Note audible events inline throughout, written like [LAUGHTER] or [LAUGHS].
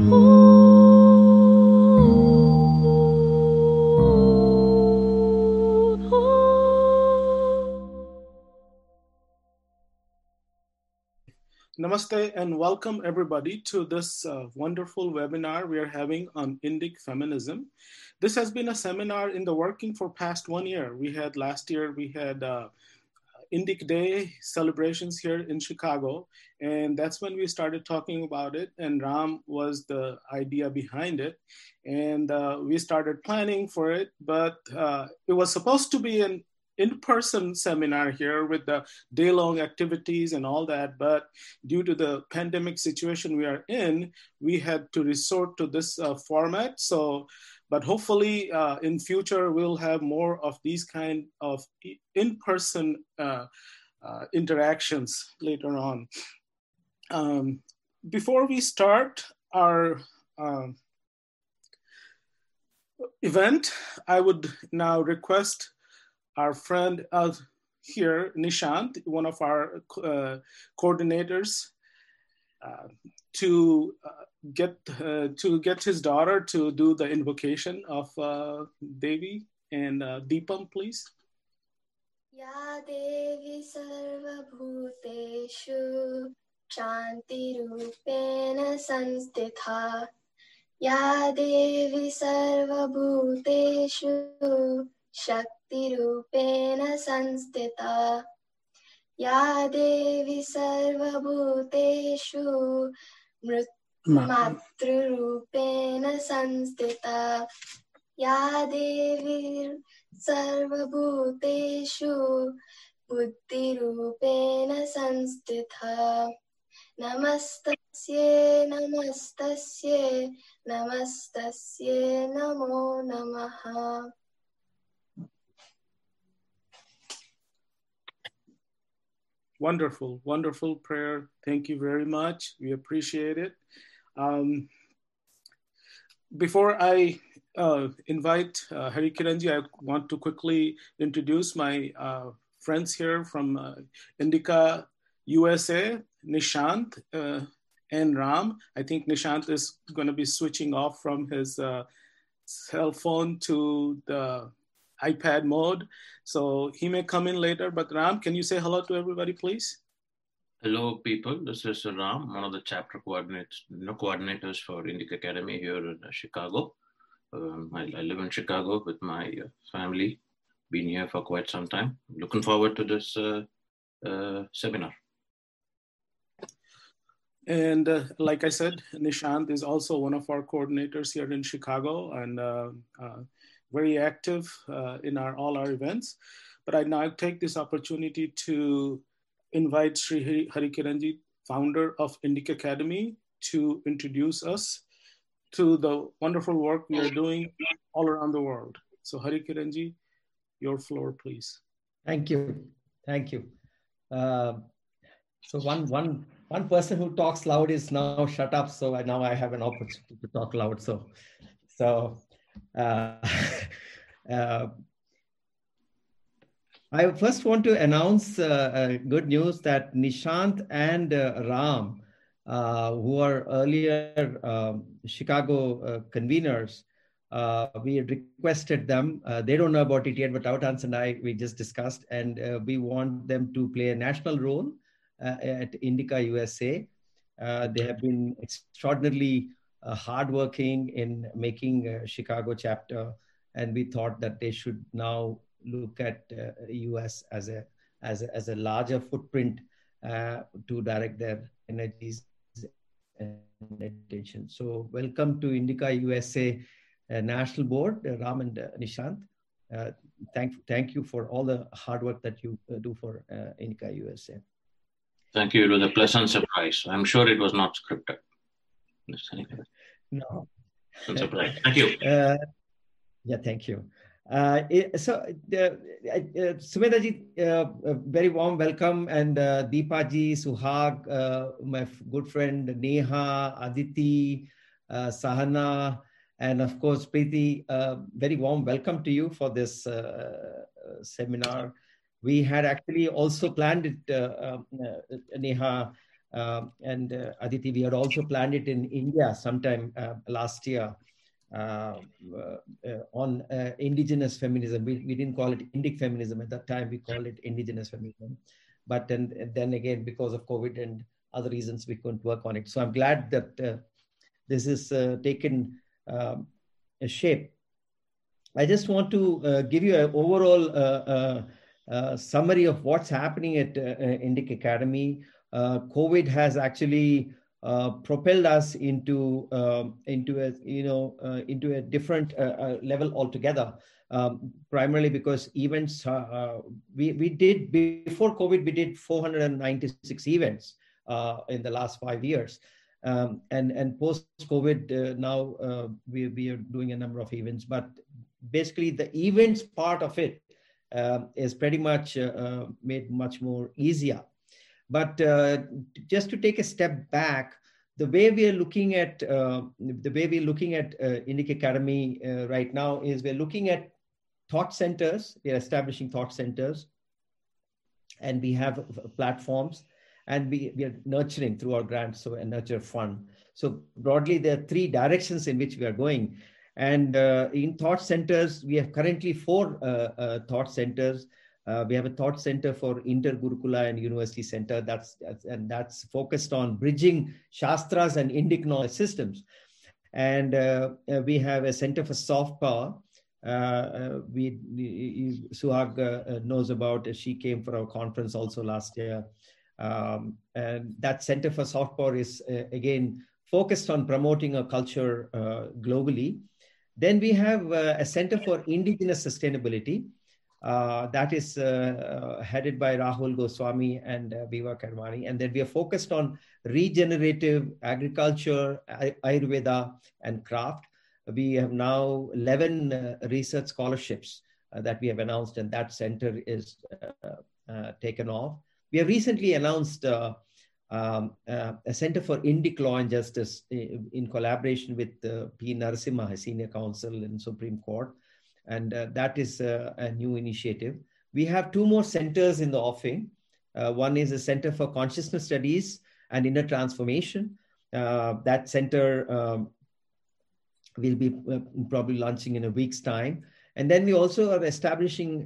Namaste and welcome everybody to this uh, wonderful webinar we are having on Indic feminism. This has been a seminar in the working for past one year. We had last year, we had uh, Indic Day celebrations here in Chicago. And that's when we started talking about it. And Ram was the idea behind it. And uh, we started planning for it. But uh, it was supposed to be an in-person seminar here with the day-long activities and all that but due to the pandemic situation we are in we had to resort to this uh, format so but hopefully uh, in future we'll have more of these kind of in-person uh, uh, interactions later on. Um, before we start our um, event, I would now request our friend uh, here, Nishant, one of our uh, coordinators, uh, to get uh, to get his daughter to do the invocation of uh, Devi and uh, Deepam, please. Ya Devi Sarvabhuteshu Shantirupena Sanstitha Ya Devi Sarvabhuteshu Shaktirupena Sanstita Ya Devi Sarvabhuteshu Mrit मातृरूपेण संस्थिता या देवी सर्वभूतेषु बुद्धिरूपेण संस्थिता नमस्तस्ये नमस्तस्ये नमस्तस्ये नमो नमः Wonderful, wonderful prayer. Thank you very much. We appreciate it. Um, before I uh, invite uh, Hari Kiranji, I want to quickly introduce my uh, friends here from uh, Indica USA, Nishant uh, and Ram. I think Nishant is going to be switching off from his uh, cell phone to the iPad mode. So he may come in later, but Ram, can you say hello to everybody, please? Hello, people. This is Ram, one of the chapter coordinators, you know, coordinators for Indic Academy here in uh, Chicago. Um, I, I, live in Chicago with my uh, family. Been here for quite some time. Looking forward to this uh, uh, seminar. And uh, like I said, Nishant is also one of our coordinators here in Chicago and uh, very active in our all our events. But I now take this opportunity to invite Sri Harikiranji, founder of Indic Academy, to introduce us to the wonderful work we are doing all around the world. So Harikiranji, your floor, please. Thank you. Thank you. Uh, so one, one, one person who talks loud is now shut up. So I, now I have an opportunity to talk loud. So, so uh, [LAUGHS] uh, I first want to announce uh, uh, good news that Nishant and uh, Ram, uh, who are earlier um, Chicago uh, conveners, uh, we requested them. they don't know about it yet, but Avtans and I, we just discussed, and we want them to play a national role at Indica USA. they have been extraordinarily hardworking in making Chicago chapter, and we thought that they should now look at uh, US as a, as a, as a larger footprint uh, to direct their energies and attention. So welcome to Indica USA uh, National Board, uh, Ram and uh, Nishant. Uh, thank, thank you for all the hard work that you do for Indica USA. Thank you. It was a pleasant surprise. I'm sure it was not scripted. No. Surprise. Thank you. yeah, thank you. Uh, so, uh, uh, ji, uh, very warm welcome, and uh, Deepa ji, Suhag, uh, my good friend Neha, Aditi, uh, Sahana, and of course Preeti. very warm welcome to you for this seminar. We had actually also planned it, um, Neha, and uh, Aditi, we had also planned it in India sometime uh, last year uh, Uh, uh, on uh, indigenous feminism. We, we didn't call it Indic feminism at that time, we called it indigenous feminism. But then, then again, because of COVID and other reasons, we couldn't work on it. So I'm glad that this is taken um, a shape. I just want to uh, give you an overall uh, uh, summary of what's happening at Indic Academy. COVID has actually propelled us into um, into a you know into a different level altogether. Um, primarily because events uh, we we did before COVID we did 496 events uh, in the last five years, um, and and post COVID uh, now we we are doing a number of events, but basically the events part of it uh, is pretty much uh, uh, made much more easier. But uh, just to take a step back, the way we are looking at uh, the way we're looking at uh, Indic Academy right now is we're looking at thought centers. We're establishing thought centers, and we have platforms, and we, we are nurturing through our grants, so a nurture fund. So broadly, there are three directions in which we are going. And uh, in thought centers, we have currently four uh, uh, thought centers. We have a thought center for Inter Gurukula and University Center. That's, and that's focused on bridging Shastras and Indic knowledge systems. And we have a center for soft power. Uh, we, we Suhag uh, knows about. She came for our conference also last year, um, and that Center for Soft Power is uh, again focused on promoting a culture globally. Then we have uh, a Center for Indigenous Sustainability. Uh, that is uh, uh headed by Rahul Goswami and uh, Viva Karmani. And then we are focused on regenerative agriculture, Ayurveda, and craft. We have now 11 uh, research scholarships that we have announced, and that center is taken off. We have recently announced um, uh, a Center for Indic Law and Justice in, in collaboration with uh, P. Narasimha, Senior Counsel in Supreme Court. And uh, that is uh, a new initiative. We have two more centers in the offing. Uh, one is a Center for Consciousness Studies and Inner Transformation. Uh, that center um, will be probably launching in a week's time. And then we also are establishing,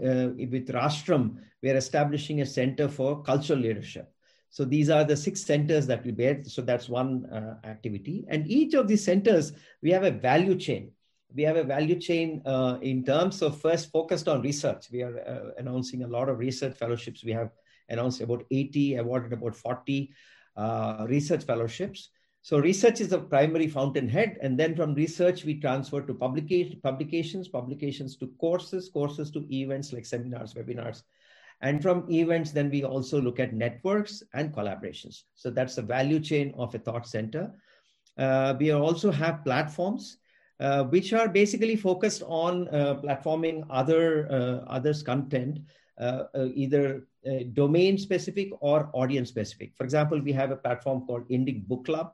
with Rashtram, we are establishing a center for cultural leadership. So these are the six centers that we bear. So that's one uh, activity. And each of these centers, we have a value chain. We have a value chain uh, in terms of first focused on research. We are uh, announcing a lot of research fellowships. We have announced about 80, awarded about 40 uh, research fellowships. So research is the primary fountainhead, and then from research we transfer to publication, publications, publications to courses, courses to events like seminars, webinars, and from events, then we also look at networks and collaborations. So that's the value chain of a thought center. Uh, we also have platforms uh, which are basically focused on uh, platforming other uh, others content, uh, uh, either domain specific or audience specific. For example, we have a platform called Indic Book Club.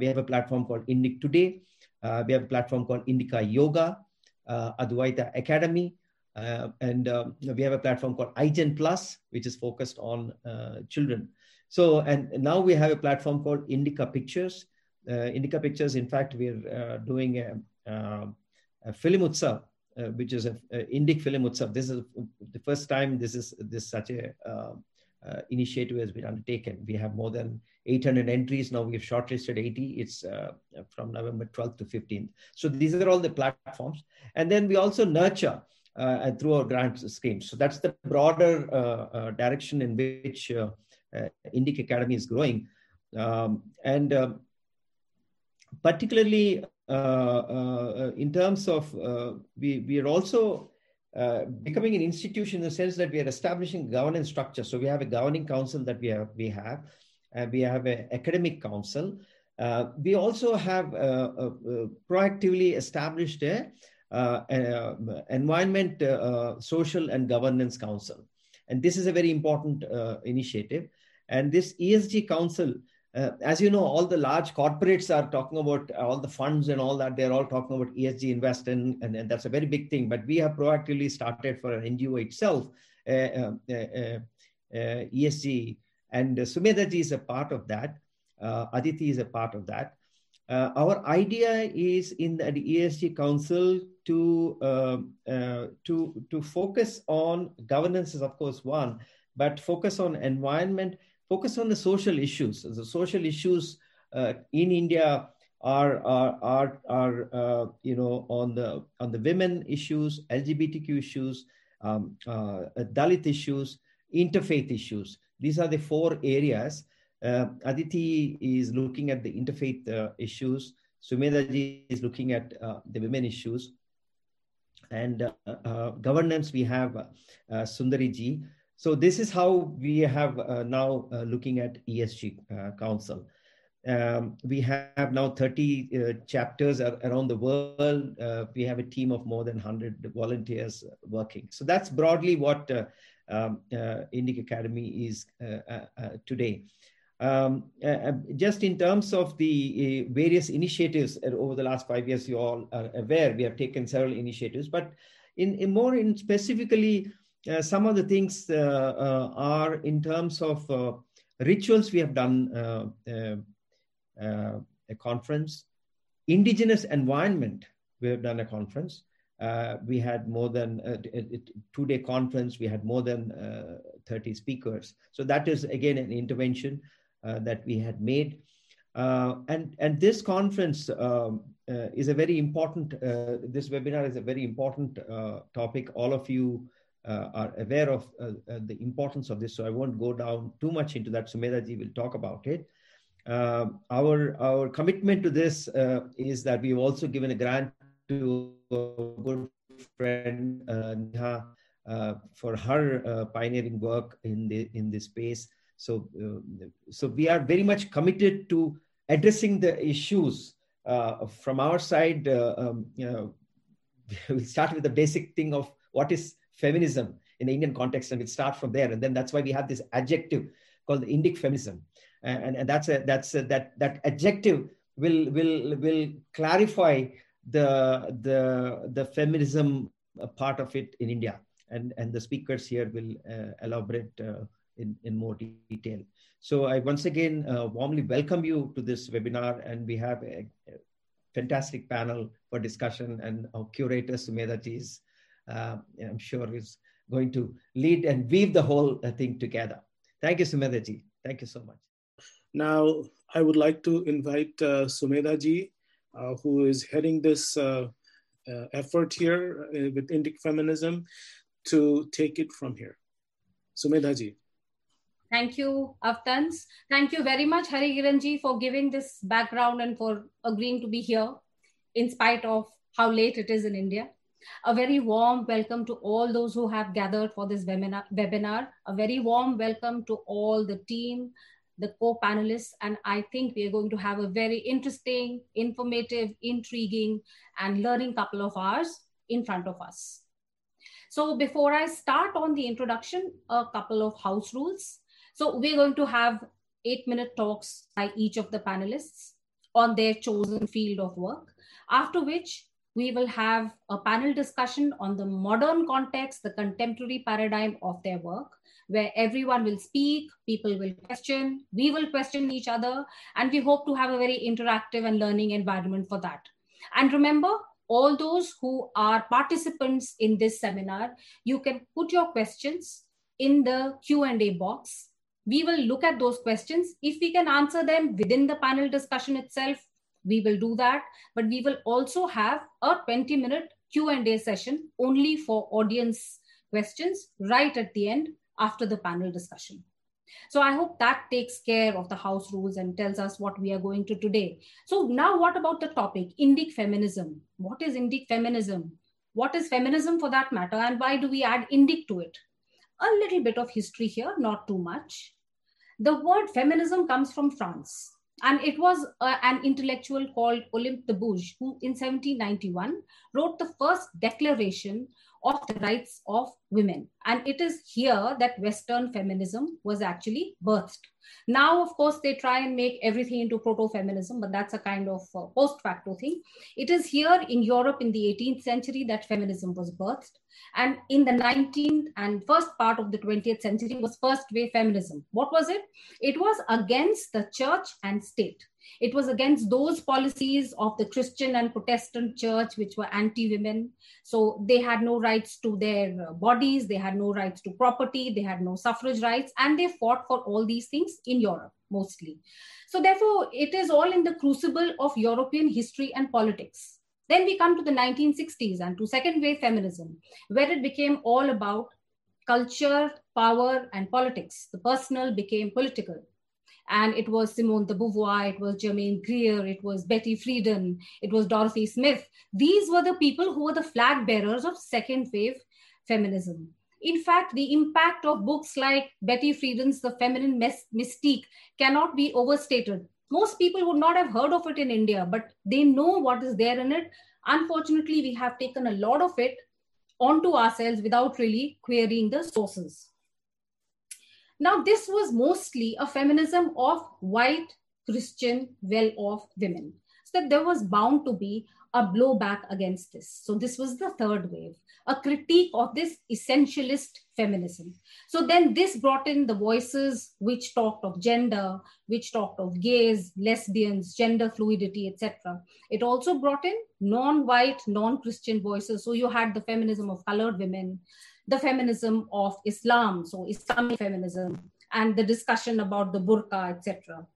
we have a platform called Indic Today. we have a platform called Indica Yoga, Advaita Academy, uh, and um, we have a platform called iGen Plus, which is focused on uh, children. So, and now we have a platform called Indica Pictures. Uh, Indica Pictures, in fact, we're uh, doing a, um, a film utsav, uh, which is a, a Indic film utsav. This is the first time this is this such a uh, initiative has been undertaken. We have more than 800 entries. Now we've shortlisted 80. It's uh, from November 12th to 15th. So these are all the platforms. And then we also nurture uh, through our grant schemes. So that's the broader uh, uh, direction in which Indic Academy is growing. Um, and um, particularly in terms of, we, we are also uh, becoming an institution in the sense that we are establishing governance structure. So we have a governing council that we have, we have, and we have an academic council. Uh, we also have uh, proactively established a uh, uh, Environment, uh, Social and Governance Council. And this is a very important initiative. And this ESG Council, as you know, all the large corporates are talking about all the funds and all that. They're all talking about ESG invest in, and, and that's a very big thing. But we have proactively started for an NGO itself, ESG And uh, Sumedha is a part of that. Uh, Aditi is a part of that. Uh, our idea is in the, ESG Council to uh, uh, to to focus on governance is of course one, but focus on environment, focus on the social issues. The social issues uh, in India are are are, are uh, you know on the on the women issues, LGBTQ issues, um, uh, Dalit issues, interfaith issues. These are the four areas. Uh, Aditi is looking at the interfaith uh, issues. Sumedha is looking at uh, the women issues. And governance, we have uh, Sundari ji. So this is how we have now looking at ESG Council. Um, we have now 30 uh, chapters around the world. Uh, we have a team of more than 100 volunteers working. So that's broadly what uh, um, uh, Indic Academy is uh, uh, today. Um, just in terms of the various initiatives over the last five years, you all are aware we have taken several initiatives, but in, in more in specifically, some of the things are in terms of rituals we have done uh, a conference. Indigenous environment, we have done a conference. Uh, we had more than a, two-day conference. We had more than uh, 30 speakers. So that is again an intervention uh, that we had made. Uh, and and this conference um, uh, is a very important. this webinar is a very important topic. All of you are aware of the importance of this. So I won't go down too much into that. Sumedha ji will talk about it. Uh, our our commitment to this uh, is that we've also given a grant to a good friend uh, Neha uh, for her uh, pioneering work in the in this space. So uh, so we are very much committed to addressing the issues from our side. Um, you know, [LAUGHS] we start with the basic thing of what is feminism in the Indian context, and we start from there, and then that's why we have this adjective called the Indic feminism. And, and that's a that's a, that that adjective will will will clarify the the the feminism part of it in India, and and the speakers here will uh, elaborate uh, in in more detail. So I once again uh, warmly welcome you to this webinar, and we have a, a fantastic panel for discussion, and our curator Sumedha is, uh, I'm sure, is going to lead and weave the whole uh, thing together. Thank you, Sumedha ji. Thank you so much. Now, I would like to invite uh, Sumedha ji, uh, who is heading this uh, uh effort here uh, with Indic feminism, to take it from here. Sumedha ji. Thank you, Avtans. Thank you very much, Hari Kiranji, for giving this background and for agreeing to be here in spite of how late it is in India. A very warm welcome to all those who have gathered for this webinar. A very warm welcome to all the team, the co-panelists and i think we are going to have a very interesting informative intriguing and learning couple of hours in front of us so before i start on the introduction a couple of house rules so we're going to have eight minute talks by each of the panelists on their chosen field of work after which we will have a panel discussion on the modern context the contemporary paradigm of their work where everyone will speak, people will question, we will question each other, and we hope to have a very interactive and learning environment for that. And remember, all those who are participants in this seminar, you can put your questions in the Q&A box. We will look at those questions. If we can answer them within the panel discussion itself, we will do that. But we will also have a 20 minute Q&A session only for audience questions right at the end after the panel discussion. So I hope that takes care of the house rules and tells us what we are going to today. So now what about the topic, Indic feminism? What is Indic feminism? What is feminism for that matter? And why do we add Indic to it? A little bit of history here, not too much. The word feminism comes from France. And it was uh, an intellectual called Olympe de Gouges, who in 1791 wrote the first declaration of the rights of women. And it is here that Western feminism was actually birthed. Now, of course, they try and make everything into proto feminism, but that's a kind of uh, post facto thing. It is here in Europe in the 18th century that feminism was birthed. And in the 19th and first part of the 20th century was first wave feminism. What was it? It was against the church and state. It was against those policies of the Christian and Protestant church, which were anti women. So they had no rights to their uh, bodies, they had no rights to property, they had no suffrage rights, and they fought for all these things in Europe mostly. So, therefore, it is all in the crucible of European history and politics. Then we come to the 1960s and to second wave feminism, where it became all about culture, power, and politics. The personal became political and it was Simone de Beauvoir, it was Germaine Greer, it was Betty Friedan, it was Dorothy Smith. These were the people who were the flag bearers of second wave feminism. In fact, the impact of books like Betty Friedan's The Feminine Mystique cannot be overstated. Most people would not have heard of it in India, but they know what is there in it. Unfortunately, we have taken a lot of it onto ourselves without really querying the sources. Now, this was mostly a feminism of white Christian well off women. So that there was bound to be a blowback against this. So this was the third wave, a critique of this essentialist feminism. So then this brought in the voices which talked of gender, which talked of gays, lesbians, gender fluidity, etc. It also brought in non-white, non-Christian voices. So you had the feminism of colored women, the feminism of Islam, so Islamic feminism, and the discussion about the burqa, etc.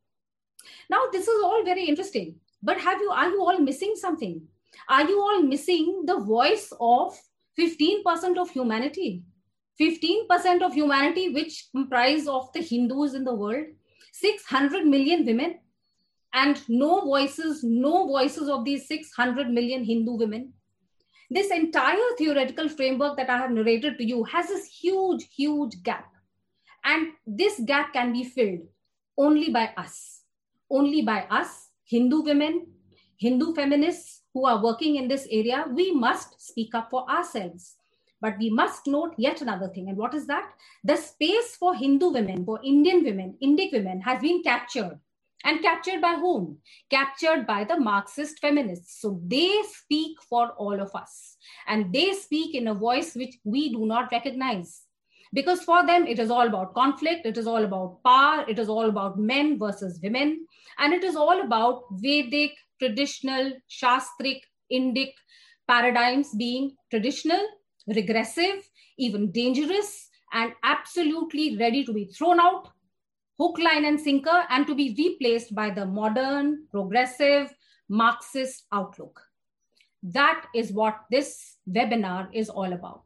Now, this is all very interesting, but have you are you all missing something? Are you all missing the voice of 15% of humanity? 15% of humanity, which comprise of the Hindus in the world, 600 million women, and no voices, no voices of these 600 million Hindu women this entire theoretical framework that I have narrated to you has this huge, huge gap. And this gap can be filled only by us, only by us, Hindu women, Hindu feminists who are working in this area. We must speak up for ourselves. But we must note yet another thing. And what is that? The space for Hindu women, for Indian women, Indic women has been captured and captured by whom? Captured by the Marxist feminists. So they speak for all of us. And they speak in a voice which we do not recognize. Because for them, it is all about conflict, it is all about power, it is all about men versus women, and it is all about Vedic, traditional, Shastric, Indic paradigms being traditional, regressive, even dangerous, and absolutely ready to be thrown out hook, line, and sinker, and to be replaced by the modern, progressive, Marxist outlook. That is what this webinar is all about.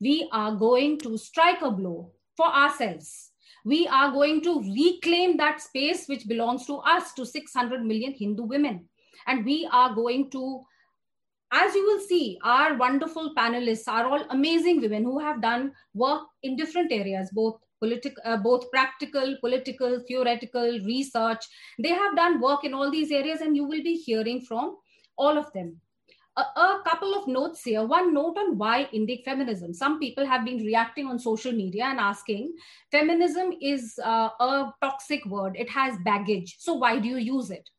We are going to strike a blow for ourselves. We are going to reclaim that space which belongs to us, to 600 million Hindu women. And we are going to, as you will see, our wonderful panelists are all amazing women who have done work in different areas, both political, uh, both practical, political, theoretical, research. They have done work in all these areas, and you will be hearing from all of them. A, a, couple of notes here. One note on why Indic feminism. Some people have been reacting on social media and asking, feminism is uh, a toxic word. It has baggage. So why do you use it?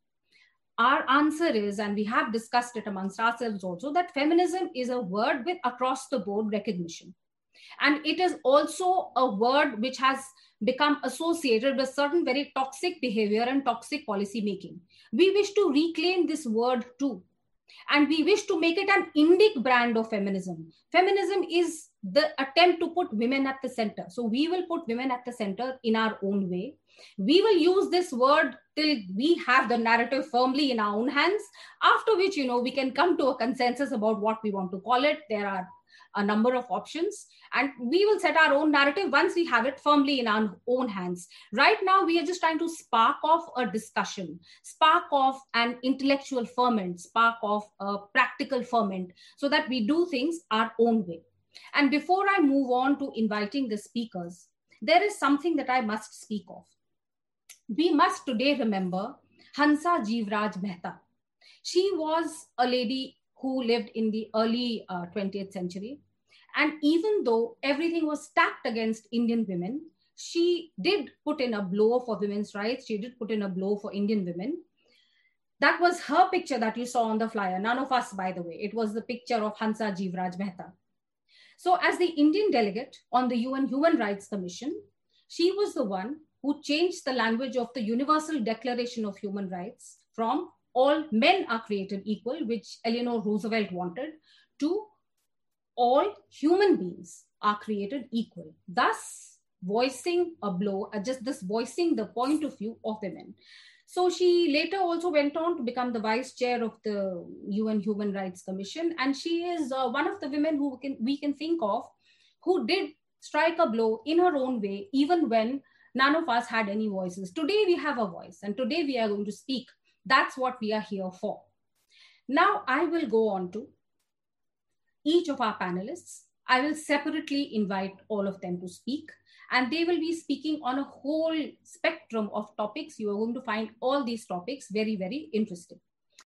Our answer is, and we have discussed it amongst ourselves also, that feminism is a word with across the board recognition. And it is also a word which has become associated with certain very toxic behavior and toxic policy making. We wish to reclaim this word too. And we wish to make it an Indic brand of feminism. Feminism is the attempt to put women at the center. So we will put women at the center in our own way. We will use this word till we have the narrative firmly in our own hands, after which, you know, we can come to a consensus about what we want to call it. There are a number of options. And we will set our own narrative once we have it firmly in our own hands. Right now we are just trying to spark off a discussion spark off an intellectual ferment spark off a practical ferment so that we do things our own way. And before i move on to inviting the speakers there is something that i must speak of. We must today remember hansa jeevraj mehta. She was a lady who lived in the early uh, 20th century And even though everything was stacked against Indian women, she did put in a blow for women's rights. She did put in a blow for Indian women. That was her picture that you saw on the flyer. None of us, by the way. It was the picture of Hansa Jivraj Mehta. So, as the Indian delegate on the UN Human Rights Commission, she was the one who changed the language of the Universal Declaration of Human Rights from all men are created equal, which Eleanor Roosevelt wanted, to all human beings are created equal. Thus, voicing a blow, uh, just this voicing the point of view of women. So she later also went on to become the vice chair of the UN Human Rights Commission, and she is uh, one of the women who can, we can think of who did strike a blow in her own way, even when none of us had any voices. Today we have a voice, and today we are going to speak. That's what we are here for. Now I will go on to each of our panelists. I will separately invite all of them to speak and they will be speaking on a whole spectrum of topics. You are going to find all these topics very, very interesting.